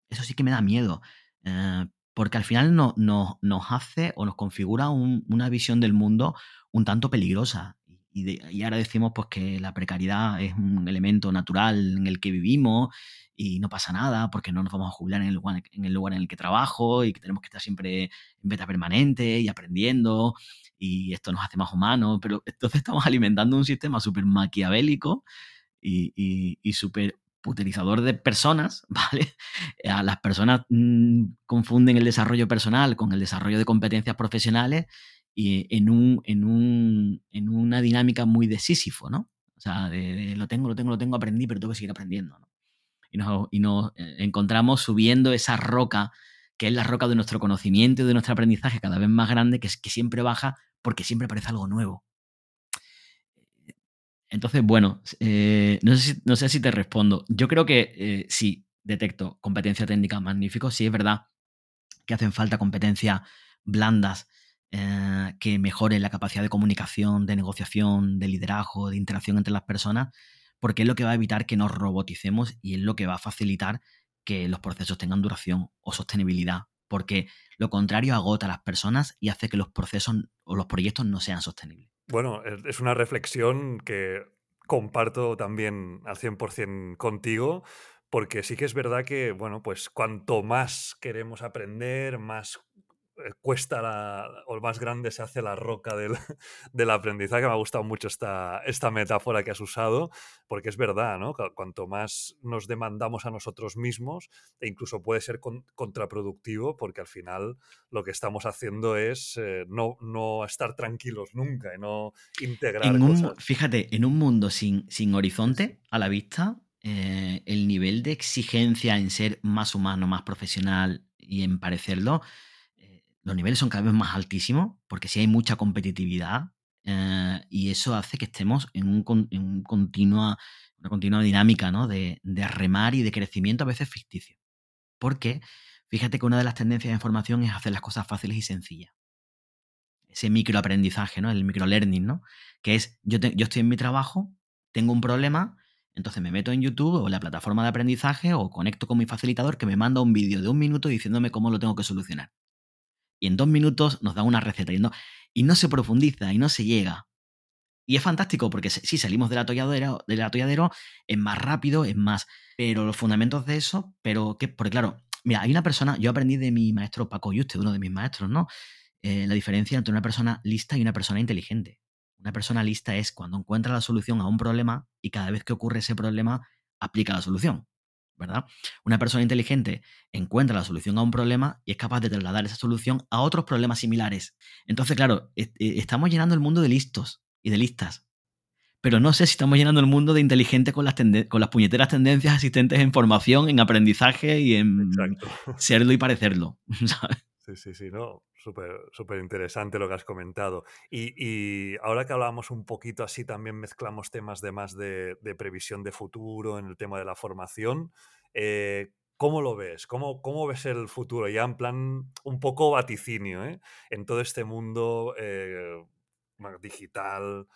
Eso sí que me da miedo. Eh, porque al final no, nos hace o nos configura una visión del mundo un tanto peligrosa. Y, y, ahora decimos pues, que la precariedad es un elemento natural en el que vivimos y no pasa nada porque no nos vamos a jubilar en el lugar en el, lugar en el que trabajo y que tenemos que estar siempre en beta permanente y aprendiendo y esto nos hace más humanos, pero entonces estamos alimentando un sistema súper maquiavélico y, y, súper puterizador de personas, ¿vale? A las personas mm, confunden el desarrollo personal con el desarrollo de competencias profesionales y en, un, en, un, en una dinámica muy de Sísifo, ¿no? O sea, de, lo tengo, lo tengo, lo tengo, aprendí, pero tengo que seguir aprendiendo, ¿no? y nos, eh, encontramos subiendo esa roca, que es la roca de nuestro conocimiento y de nuestro aprendizaje cada vez más grande, que, que siempre baja porque siempre aparece algo nuevo. Entonces, bueno, eh, no, sé si, te respondo. Yo creo que eh, sí, detecto competencia técnica magnífico. Sí, es verdad que hacen falta competencias blandas que mejoren la capacidad de comunicación, de negociación, de liderazgo, de interacción entre las personas porque es lo que va a evitar que nos roboticemos y es lo que va a facilitar que los procesos tengan duración o sostenibilidad, porque lo contrario agota a las personas y hace que los procesos o los proyectos no sean sostenibles. Bueno, es una reflexión que comparto también al 100% contigo, porque sí que es verdad que, bueno, pues cuanto más queremos aprender, más eh, cuesta la, o más grande se hace la roca del, del, aprendizaje. Me ha gustado mucho esta, esta metáfora que has usado, porque es verdad, ¿no? Cuanto más nos demandamos a nosotros mismos, e incluso puede ser contraproductivo, porque al final lo que estamos haciendo es eh, no, no, estar tranquilos nunca y no integrar. fíjate, en un mundo sin, sin horizonte a la vista, eh, el nivel de exigencia en ser más humano, más profesional y en parecerlo, eh, los niveles son cada vez más altísimos porque sí hay mucha competitividad eh, y eso hace que estemos en, un, continua, una continua dinámica ¿no? de, de, remar y de crecimiento a veces ficticio. Porque fíjate que una de las tendencias de formación es hacer las cosas fáciles y sencillas. Ese microaprendizaje, ¿no? el microlearning, ¿no? que es yo, yo estoy en mi trabajo, tengo un problema, entonces me meto en YouTube o en la plataforma de aprendizaje o conecto con mi facilitador que me manda un vídeo de un minuto diciéndome cómo lo tengo que solucionar. Y en dos minutos nos da una receta y no, y no se profundiza y no se llega. Y es fantástico porque si salimos del atolladero, del atolladero, es más rápido, es más. Pero los fundamentos de eso, pero que, porque claro, mira, hay una persona, yo aprendí de mi maestro Paco Yuste, uno de mis maestros, ¿no? Eh, la diferencia entre una persona lista y una persona inteligente. Una persona lista es cuando encuentra la solución a un problema y cada vez que ocurre ese problema aplica la solución, ¿verdad? Una persona inteligente encuentra la solución a un problema y es capaz de trasladar esa solución a otros problemas similares. Entonces, claro, e, estamos llenando el mundo de listos y de listas. Pero no sé si estamos llenando el mundo de inteligente con las, con las puñeteras tendencias existentes en formación, en aprendizaje y en serlo y parecerlo. ¿sabes? Sí, sí, sí, no, súper súper interesante lo que has comentado. Y, ahora que hablábamos un poquito así, también mezclamos temas de más de, previsión de futuro en el tema de la formación. Eh, ¿Cómo lo ves? ¿Cómo, ¿Cómo, ves el futuro? Ya en plan un poco vaticinio, ¿eh? En todo este mundo eh, digital,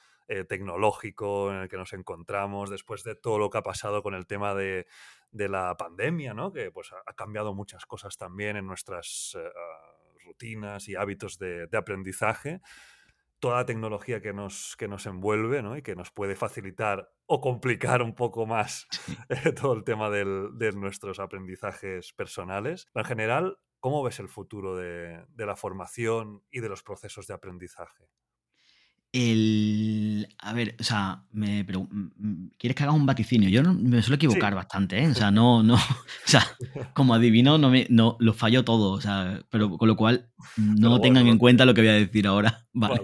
tecnológico en el que nos encontramos, después de todo lo que ha pasado con el tema de, de la pandemia, ¿no? Que pues ha cambiado muchas cosas también en nuestras eh, rutinas y hábitos de, aprendizaje. Toda la tecnología que nos, que nos envuelve ¿no? y que nos puede facilitar o complicar un poco más todo el tema de nuestros aprendizajes personales. en general, ¿cómo ves el futuro de la formación y de los procesos de aprendizaje? El. A ver, o sea, me pero, ¿quieres que haga un vaticinio? Yo me suelo equivocar bastante, ¿eh? O sea, no, no. O sea, como adivino, no me, no, lo fallo todo. O sea, pero con lo cual, no tengan en cuenta lo que voy a decir ahora. Vale.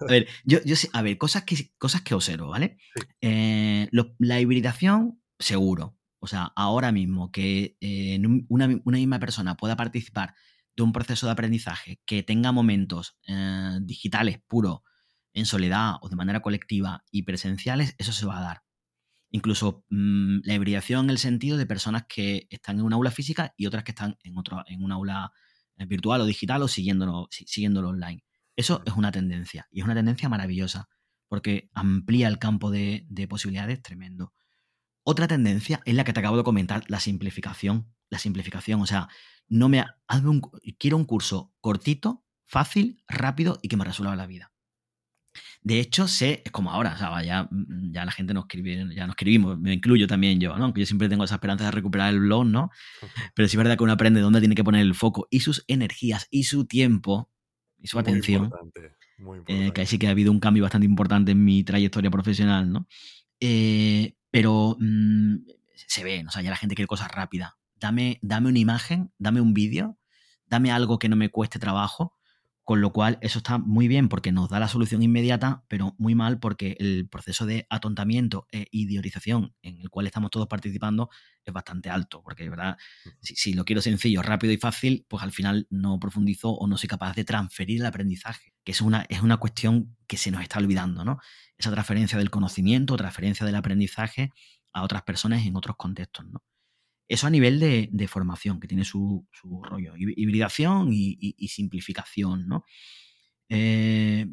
A ver, yo, yo a ver, cosas que, cosas que observo, ¿vale? Eh, la hibridación, seguro. O sea, ahora mismo que eh, una, una, misma persona pueda participar de un proceso de aprendizaje que tenga momentos digitales puros en soledad o de manera colectiva y presenciales, eso se va a dar. Incluso mm, la hibridación en el sentido de personas que están en una aula física y otras que están en, otro, en una aula eh, virtual o digital o siguiéndolo, siguiéndolo online. Eso es una tendencia y es una tendencia maravillosa porque amplía el campo de, posibilidades tremendo. Otra tendencia es la que te acabo de comentar, la simplificación. La simplificación, o sea, no me un, quiero un curso cortito, fácil, rápido y que me resuelva la vida. De hecho, sé, es como ahora, ya, mm, ya la gente nos escribe, ya nos escribimos, me incluyo también yo, ¿no? Aunque yo siempre tengo esa esperanza de recuperar el blog, ¿no? Pero sí es verdad que uno aprende dónde tiene que poner el foco y sus energías y su tiempo y su atención. Muy importante. Eh, que ahí sí que ha habido un cambio bastante importante en mi trayectoria profesional, ¿no? Eh, pero mm, se ve, o sea, ya la gente quiere cosas rápidas. Dame, dame una imagen, dame un vídeo, dame algo que no me cueste trabajo con lo cual, eso está muy bien porque nos da la solución inmediata, pero muy mal porque el proceso de atontamiento e idealización en el cual estamos todos participando es bastante alto. Porque, ¿verdad? Si, lo quiero sencillo, rápido y fácil, pues al final no profundizo o no soy capaz de transferir el aprendizaje, que es una, es una cuestión que se nos está olvidando, ¿no? Esa transferencia del conocimiento, transferencia del aprendizaje a otras personas en otros contextos, ¿no? Eso a nivel de, formación, que tiene su, rollo. Hibridación y, simplificación, ¿no? Eh,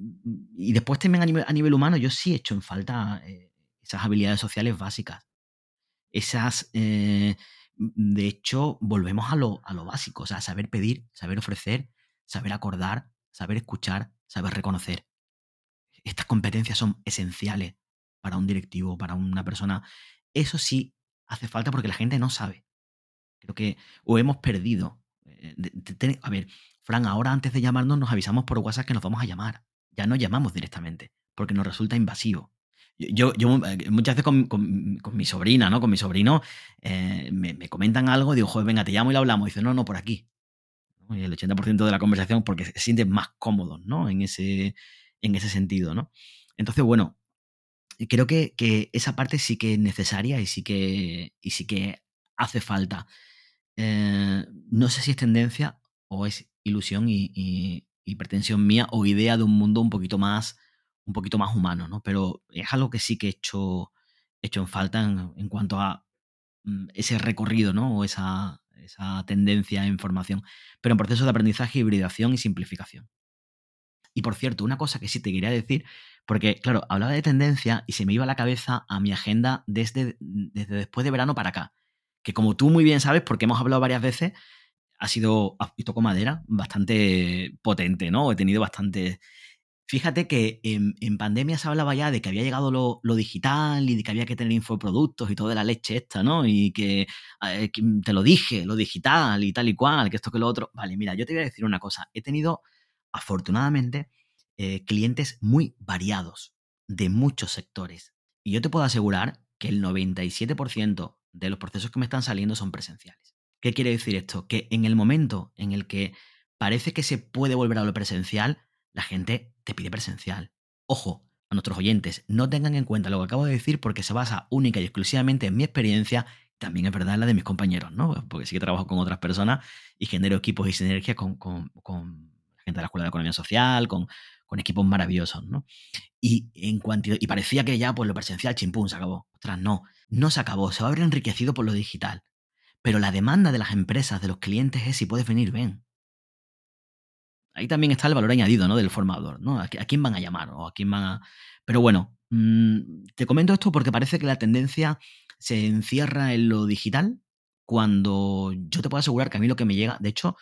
y después también a nivel, humano, yo sí he hecho en falta eh, esas habilidades sociales básicas. Esas, eh, de hecho, volvemos a lo, a lo básico, o sea, saber pedir, saber ofrecer, saber acordar, saber escuchar, saber reconocer. Estas competencias son esenciales para un directivo, para una persona. Eso sí hace falta porque la gente no sabe. Creo que o hemos perdido. Eh, a ver, Fran, ahora antes de llamarnos nos avisamos por WhatsApp que nos vamos a llamar. Ya no llamamos directamente, porque nos resulta invasivo. Yo, yo eh, muchas veces con, con, mi sobrina, ¿no? Con mi sobrino, eh, me, me, comentan algo, digo, joder, venga, te llamo y lo hablamos. Y dice, no, no, por aquí. Y el 80% de la conversación porque se sienten más cómodos, ¿no? En ese, en ese sentido, ¿no? Entonces, bueno, creo que, que, esa parte sí que es necesaria y sí que, y sí que hace falta. Eh, no sé si es tendencia o es ilusión y, y, pretensión mía o idea de un mundo un poquito más, un poquito más humano, ¿no? Pero es algo que sí que he hecho, hecho en falta en, cuanto a mm, ese recorrido, ¿no? O esa, esa tendencia en formación, pero en proceso de aprendizaje, hibridación y simplificación. Y por cierto, una cosa que sí te quería decir, porque claro, hablaba de tendencia y se me iba a la cabeza a mi agenda desde, desde después de verano para acá, que como tú muy bien sabes, porque hemos hablado varias veces, ha sido, y toco madera, bastante potente, ¿no? He tenido bastante Fíjate que en, pandemia se hablaba ya de que había llegado lo, digital y de que había que tener infoproductos y toda la leche esta, ¿no? Y que, eh, mm, te lo dije, lo digital y tal y cual, que esto que lo otro. Vale, mira, yo te voy a decir una cosa. He tenido, afortunadamente, eh, clientes muy variados, de muchos sectores. Y yo te puedo asegurar que el 97% de los procesos que me están saliendo son presenciales. ¿Qué quiere decir esto? Que en el momento en el que parece que se puede volver a lo presencial, la gente te pide presencial. Ojo, a nuestros oyentes, no tengan en cuenta lo que acabo de decir porque se basa única y exclusivamente en mi experiencia, también es verdad en la de mis compañeros, ¿no? Porque sí que trabajo con otras personas y genero equipos y sinergias con, con, gente de la Escuela de Economía Social, con, con equipos maravillosos, ¿no? Y, en y parecía que ya pues, lo presencial, chimpún, se acabó. Ostras, no, no se acabó, se va a ver enriquecido por lo digital. Pero la demanda de las empresas, de los clientes es si puedes venir, ven. Ahí también está el valor añadido ¿no? del formador, ¿no? ¿A, quién van a llamar? O a quién van a... Pero bueno, mm, te comento esto porque parece que la tendencia se encierra en lo digital cuando yo te puedo asegurar que a mí lo que me llega, de hecho,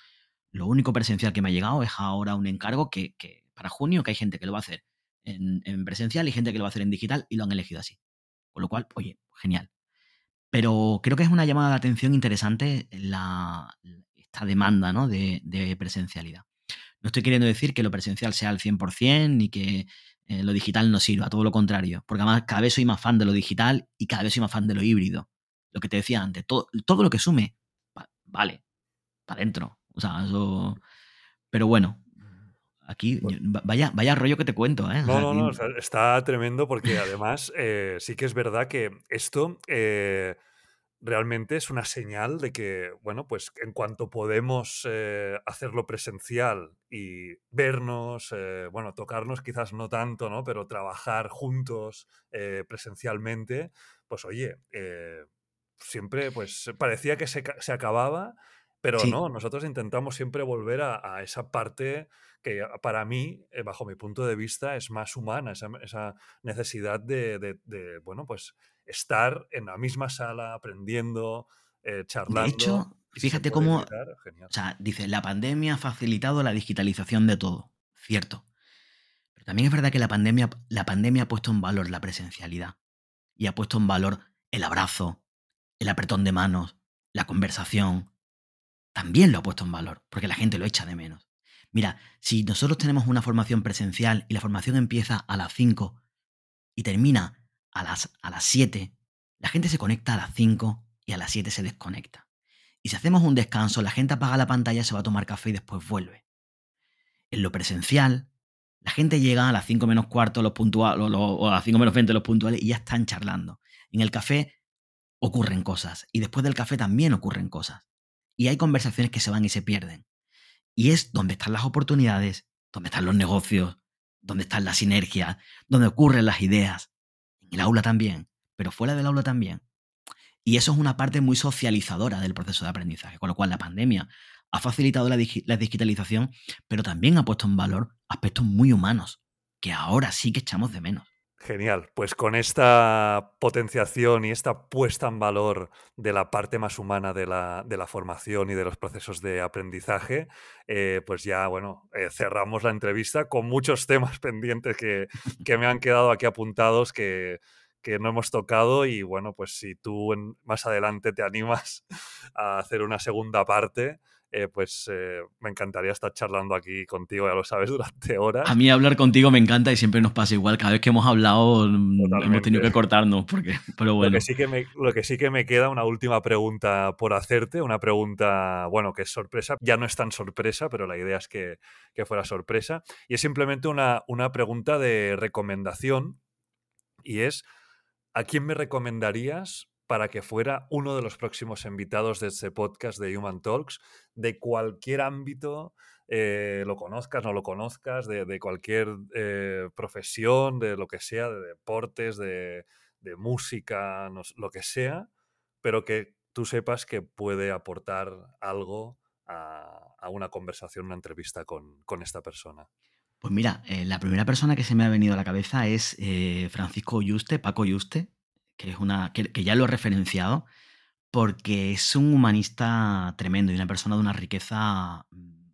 lo único presencial que me ha llegado es ahora un encargo que, para junio, que hay gente que lo va a hacer en, en, presencial y gente que lo va a hacer en digital y lo han elegido así. Con lo cual, oye, genial. Pero creo que es una llamada de atención interesante la, esta demanda ¿no? de, de presencialidad. No estoy queriendo decir que lo presencial sea al 100% ni que eh, lo digital no sirva, todo lo contrario, porque además cada vez soy más fan de lo digital y cada vez soy más fan de lo híbrido. Lo que te decía antes, todo, todo lo que sume, vale, para adentro. O sea, eso... Pero bueno, aquí, vaya, vaya rollo que te cuento, ¿eh? No, no, no, está tremendo porque además eh, sí que es verdad que esto... Eh, realmente es una señal de que, bueno, pues en cuanto podemos eh, hacerlo presencial y vernos, bueno, tocarnos quizás no tanto, ¿no? Pero trabajar juntos presencialmente, pues oye, siempre pues parecía que se, se acababa, pero no, nosotros intentamos siempre volver a, esa parte que para mí, bajo mi punto de vista, es más humana, esa, esa necesidad de, de, bueno, pues estar en la misma sala aprendiendo, eh, charlando. De hecho, fíjate cómo, o sea, dice, la pandemia ha facilitado la digitalización de todo, cierto. Pero también es verdad que la pandemia, la pandemia ha puesto en valor la presencialidad y ha puesto en valor el abrazo, el apretón de manos, la conversación. También lo ha puesto en valor, porque la gente lo echa de menos. Mira, si nosotros tenemos una formación presencial y la formación empieza a las 5 y termina a las, a las 7, la gente se conecta a las 5 y a las 7 se desconecta. Y si hacemos un descanso, la gente apaga la pantalla, se va a tomar café y después vuelve. En lo presencial, la gente llega a las 5 menos cuarto los puntuales, o a las 5 menos 20 los puntuales y ya están charlando. En el café ocurren cosas y después del café también ocurren cosas. Y hay conversaciones que se van y se pierden. Y es donde están las oportunidades, donde están los negocios, donde están las sinergias, donde ocurren las ideas el aula también, pero fuera del aula también. Y eso es una parte muy socializadora del proceso de aprendizaje, con lo cual la pandemia ha facilitado la, digitalización, pero también ha puesto en valor aspectos muy humanos, que ahora sí que echamos de menos. Genial, pues con esta potenciación y esta puesta en valor de la parte más humana de la, de la formación y de los procesos de aprendizaje, eh, pues ya, bueno, eh, cerramos la entrevista con muchos temas pendientes que, que me han quedado aquí apuntados que, que, no hemos tocado y bueno, pues si tú más adelante te animas a hacer una segunda parte, eh, pues eh, me encantaría estar charlando aquí contigo, ya lo sabes, durante horas. A mí hablar contigo me encanta y siempre nos pasa igual. Cada vez que hemos hablado mm, hemos tenido que cortarnos, porque, pero bueno. Lo que, sí que me, lo que sí que me queda, una última pregunta por hacerte, una pregunta, bueno, que es sorpresa, ya no es tan sorpresa, pero la idea es que, que fuera sorpresa, y es simplemente una, una pregunta de recomendación, y es, ¿a quién me recomendarías para que fuera uno de los próximos invitados de este podcast de Human Talks, de cualquier ámbito, eh, lo conozcas, no lo conozcas, de, cualquier eh, profesión, de lo que sea, de deportes, de, música, lo que sea, pero que tú sepas que puede aportar algo a, una conversación, una entrevista con, esta persona. Pues mira, eh, la primera persona que se me ha venido a la cabeza es Francisco Yuste, Paco Yuste, que, es una, que, ya lo he referenciado, porque es un humanista tremendo y una persona de una riqueza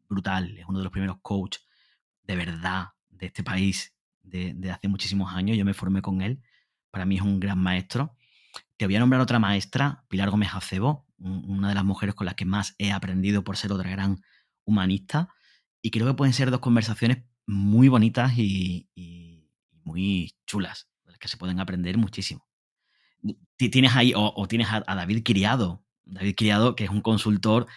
brutal. Es uno de los primeros coaches de verdad de este país de, hace muchísimos años. Yo me formé con él. Para mí es un gran maestro. Te voy a nombrar otra maestra, Pilar Gómez Acebo, una de las mujeres con las que más he aprendido por ser otra gran humanista. Y creo que pueden ser dos conversaciones muy bonitas y, muy chulas, las que se pueden aprender muchísimo tienes ahí, o, tienes a, David Criado, David Criado, que es un consultor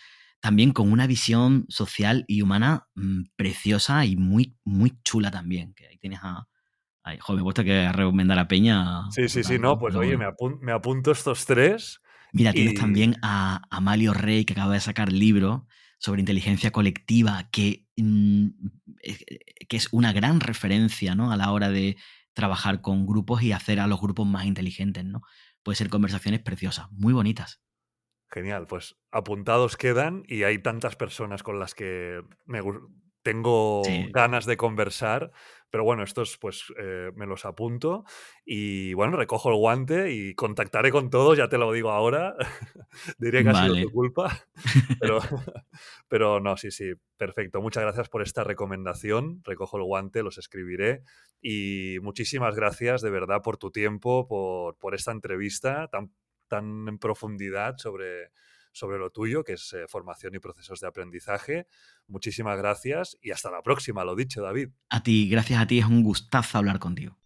también con una visión social y humana mm, preciosa y muy, muy chula también. Que ahí tienes a. joder, me gusta que recomendar a Peña. Sí, sí, sí, no, pues oye, me, apunto estos tres. Mira, tienes también a Amalio Rey, que acaba de sacar libro sobre inteligencia colectiva, que, mm, que es una gran referencia ¿no? a la hora de trabajar con grupos y hacer a los grupos más inteligentes, ¿no? Puede ser conversaciones preciosas, muy bonitas. Genial, pues apuntados quedan y hay tantas personas con las que me, tengo ganas de conversar, pero bueno, estos pues eh, me los apunto y bueno, recojo el guante y contactaré con todos, ya te lo digo ahora, diré que ha sido tu culpa, pero, pero no, sí, sí, perfecto, muchas gracias por esta recomendación, recojo el guante, los escribiré y muchísimas gracias de verdad por tu tiempo, por, por esta entrevista tan, tan en profundidad sobre sobre lo tuyo, que es eh, formación y procesos de aprendizaje. Muchísimas gracias y hasta la próxima, lo dicho, David. A ti, gracias a ti, es un gustazo hablar contigo.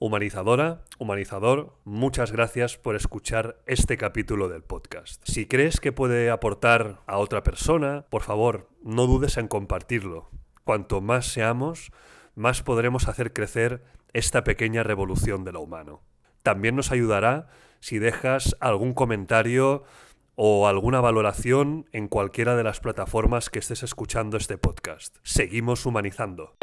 Humanizadora, humanizador, muchas gracias por escuchar este capítulo del podcast. Si crees que puede aportar a otra persona, por favor, no dudes en compartirlo. Cuanto más seamos, más podremos hacer crecer esta pequeña revolución de lo humano. También nos ayudará si dejas algún comentario o alguna valoración en cualquiera de las plataformas que estés escuchando este podcast. Seguimos humanizando.